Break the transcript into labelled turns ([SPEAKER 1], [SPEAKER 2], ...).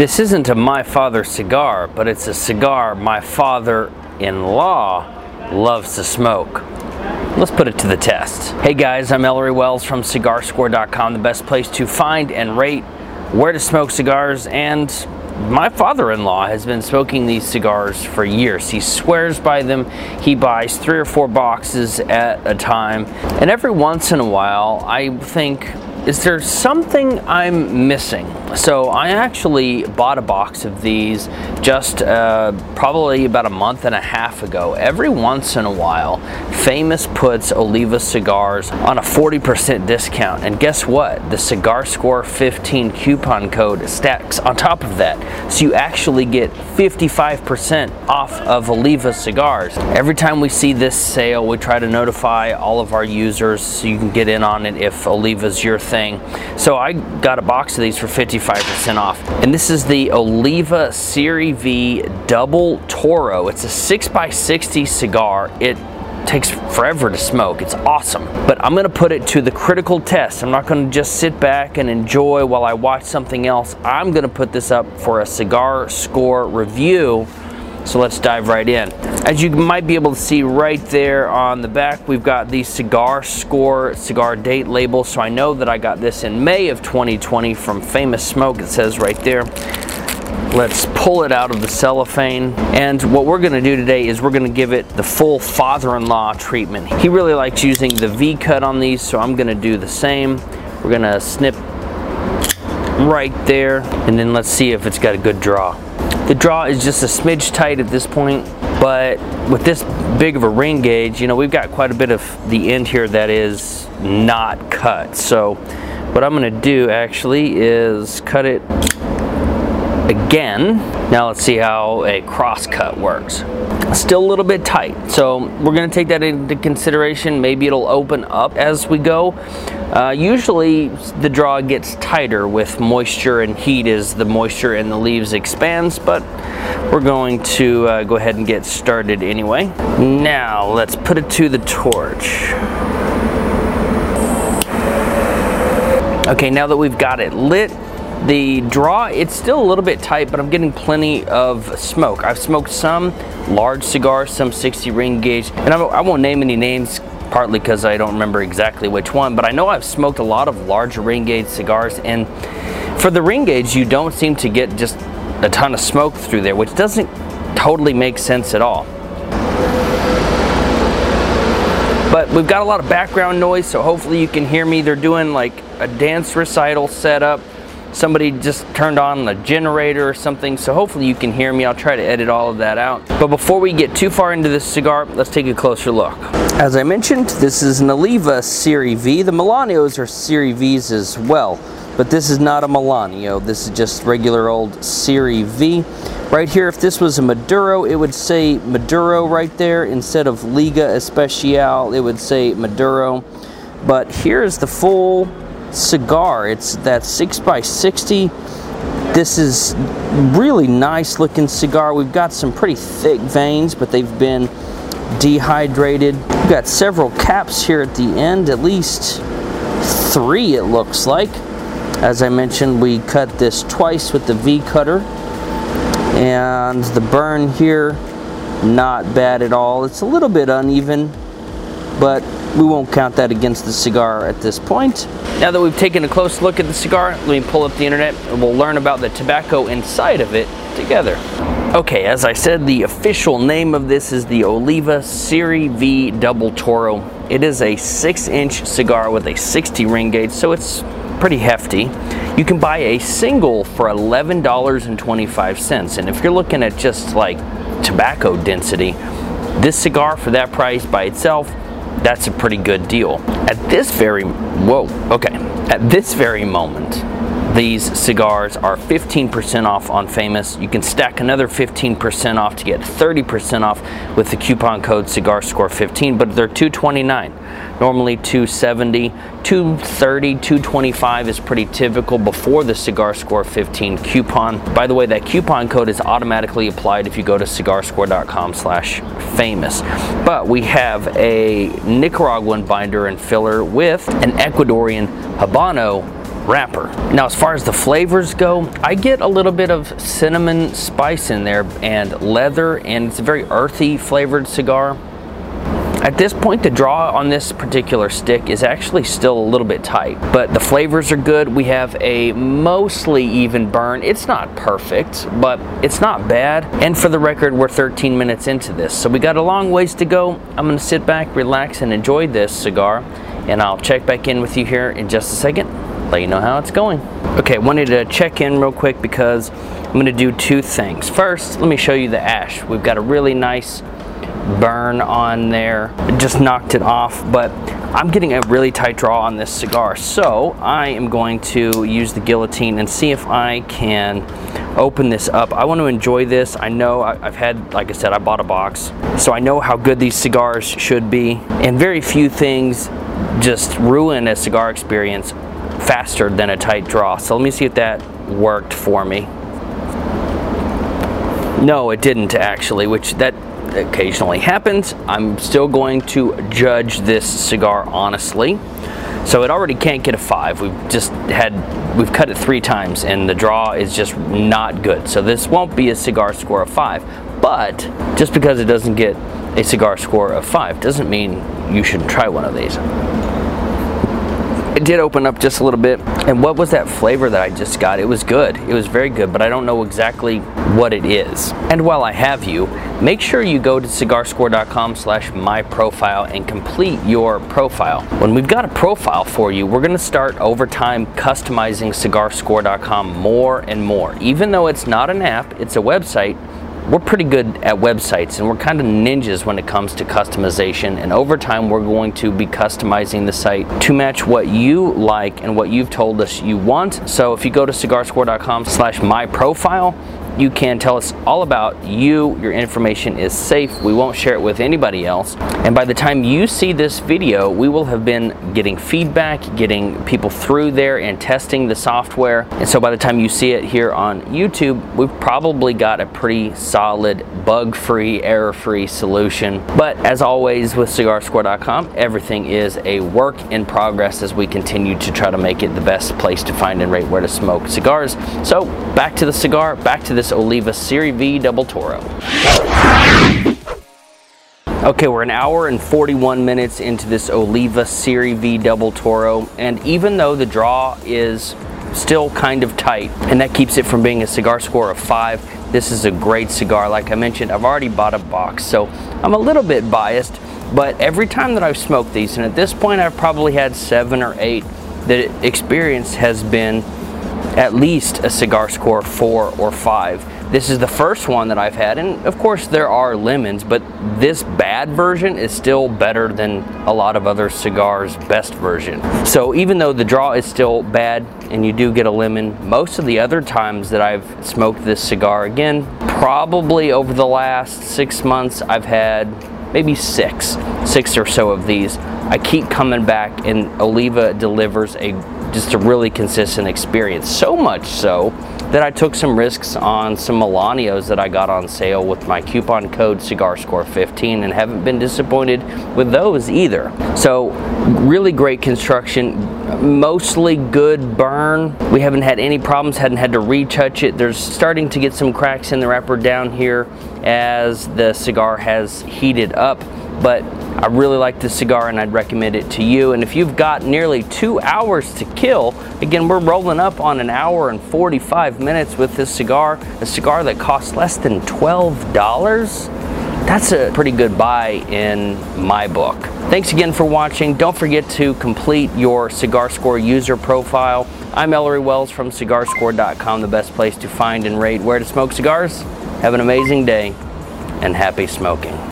[SPEAKER 1] This isn't a My Father cigar, but it's a cigar my father-in-law loves to smoke. Let's put it to the test. Hey guys, I'm Ellery Wells from CigarScore.com, the best place to find and rate where to smoke cigars and my father-in-law has been smoking these cigars for years. He swears by them. He buys three or four boxes at a time. And every once in a while, I think is there something I'm missing? So I actually bought a box of these just uh, probably about a month and a half ago. Every once in a while, Famous puts Oliva cigars on a 40% discount. And guess what? The Cigar Score 15 coupon code stacks on top of that. So you actually get 55% off of Oliva cigars. Every time we see this sale, we try to notify all of our users so you can get in on it if Oliva's your thing. So I got a box of these for 55% off. And this is the Oliva Serie V Double Toro. It's a 6x60 cigar. It takes forever to smoke. It's awesome. But I'm gonna put it to the critical test. I'm not gonna just sit back and enjoy while I watch something else. I'm gonna put this up for a cigar score review so let's dive right in. As you might be able to see right there on the back, we've got the cigar score, cigar date label. So I know that I got this in May of 2020 from Famous Smoke. It says right there. Let's pull it out of the cellophane. And what we're gonna do today is we're gonna give it the full father-in-law treatment. He really likes using the V-cut on these, so I'm gonna do the same. We're gonna snip right there, and then let's see if it's got a good draw. The draw is just a smidge tight at this point, but with this big of a ring gauge, you know, we've got quite a bit of the end here that is not cut. So what I'm gonna do actually is cut it again. Now let's see how a cross cut works. Still a little bit tight, so we're gonna take that into consideration. Maybe it'll open up as we go. Uh, usually the draw gets tighter with moisture and heat as the moisture in the leaves expands, but we're going to uh, go ahead and get started anyway. Now let's put it to the torch. Okay, now that we've got it lit, the draw, it's still a little bit tight, but I'm getting plenty of smoke. I've smoked some large cigars, some 60 ring gauge, and I won't name any names partly because I don't remember exactly which one, but I know I've smoked a lot of large ring gauge cigars, and for the ring gauge, you don't seem to get just a ton of smoke through there, which doesn't totally make sense at all. But we've got a lot of background noise, so hopefully you can hear me. They're doing like a dance recital setup somebody just turned on the generator or something so hopefully you can hear me. I'll try to edit all of that out. But before we get too far into this cigar let's take a closer look. As I mentioned this is an Oliva Serie V. The Melanios are Serie V's as well but this is not a Melanio. This is just regular old Serie V. Right here if this was a Maduro it would say Maduro right there instead of Liga Especial it would say Maduro. But here's the full cigar. It's that 6x60. This is really nice looking cigar. We've got some pretty thick veins, but they've been dehydrated. We've got several caps here at the end, at least three it looks like. As I mentioned, we cut this twice with the V cutter. And the burn here, not bad at all. It's a little bit uneven, but we won't count that against the cigar at this point. Now that we've taken a close look at the cigar, let me pull up the internet and we'll learn about the tobacco inside of it together. Okay, as I said, the official name of this is the Oliva Serie V Double Toro. It is a 6-inch cigar with a 60 ring gauge, so it's pretty hefty. You can buy a single for $11.25, and if you're looking at just like tobacco density, this cigar for that price by itself that's a pretty good deal. At this very, whoa, okay. At this very moment, these cigars are 15% off on Famous. You can stack another 15% off to get 30% off with the coupon code Cigar Score 15, but they're 229 normally 270 230 225 is pretty typical before the cigar score 15 coupon. By the way that coupon code is automatically applied if you go to cigarscore.com slash famous. But we have a nicaraguan binder and filler with an ecuadorian habano wrapper. Now, as far as the flavors go, I get a little bit of cinnamon spice in there and leather, and it's a very earthy flavored cigar. At this point, the draw on this particular stick is actually still a little bit tight, but the flavors are good. We have a mostly even burn. It's not perfect, but it's not bad. And for the record, we're 13 minutes into this, so we got a long ways to go. I'm gonna sit back, relax, and enjoy this cigar, and I'll check back in with you here in just a second, let you know how it's going. Okay, wanted to check in real quick because I'm gonna do two things. First, let me show you the ash. We've got a really nice burn on there. just knocked it off, but I'm getting a really tight draw on this cigar. So I am going to use the guillotine and see if I can open this up. I want to enjoy this. I know I've had, like I said, I bought a box. So I know how good these cigars should be. And very few things just ruin a cigar experience faster than a tight draw. So let me see if that worked for me. No, it didn't actually, which that occasionally happens. I'm still going to judge this cigar honestly. So it already can't get a five. We've just had, we've cut it three times and the draw is just not good. So this won't be a cigar score of five. But just because it doesn't get a cigar score of five doesn't mean you shouldn't try one of these it did open up just a little bit. And what was that flavor that I just got? It was good. It was very good, but I don't know exactly what it is. And while I have you, make sure you go to cigarscore.com slash my profile and complete your profile. When we've got a profile for you, we're gonna start over time customizing cigarscore.com more and more. Even though it's not an app, it's a website, we're pretty good at websites and we're kind of ninjas when it comes to customization and over time we're going to be customizing the site to match what you like and what you've told us you want. So if you go to cigarscore.com slash my profile you can tell us all about you. Your information is safe. We won't share it with anybody else. And by the time you see this video, we will have been getting feedback, getting people through there and testing the software. And so by the time you see it here on YouTube, we've probably got a pretty solid bug-free, error-free solution. But as always with cigarscore.com, everything is a work in progress as we continue to try to make it the best place to find and rate where to smoke cigars. So back to the cigar, back to this Oliva Serie V Double Toro. Okay, we're an hour and 41 minutes into this Oliva Serie V Double Toro, and even though the draw is still kind of tight, and that keeps it from being a cigar score of five, this is a great cigar. Like I mentioned, I've already bought a box, so I'm a little bit biased, but every time that I've smoked these, and at this point I've probably had seven or eight, the experience has been at least a cigar score four or five. This is the first one that I've had, and of course there are lemons, but this bad version is still better than a lot of other cigars' best version. So even though the draw is still bad and you do get a lemon, most of the other times that I've smoked this cigar, again, probably over the last six months, I've had maybe six, six or so of these. I keep coming back and Oliva delivers a just a really consistent experience. So much so that I took some risks on some Melanios that I got on sale with my coupon code Cigar Score 15 and haven't been disappointed with those either. So really great construction, mostly good burn. We haven't had any problems, hadn't had to retouch it. There's starting to get some cracks in the wrapper down here as the cigar has heated up but I really like this cigar and I'd recommend it to you. And if you've got nearly two hours to kill, again, we're rolling up on an hour and 45 minutes with this cigar, a cigar that costs less than $12. That's a pretty good buy in my book. Thanks again for watching. Don't forget to complete your Cigar Score user profile. I'm Ellery Wells from cigarscore.com, the best place to find and rate where to smoke cigars. Have an amazing day and happy smoking.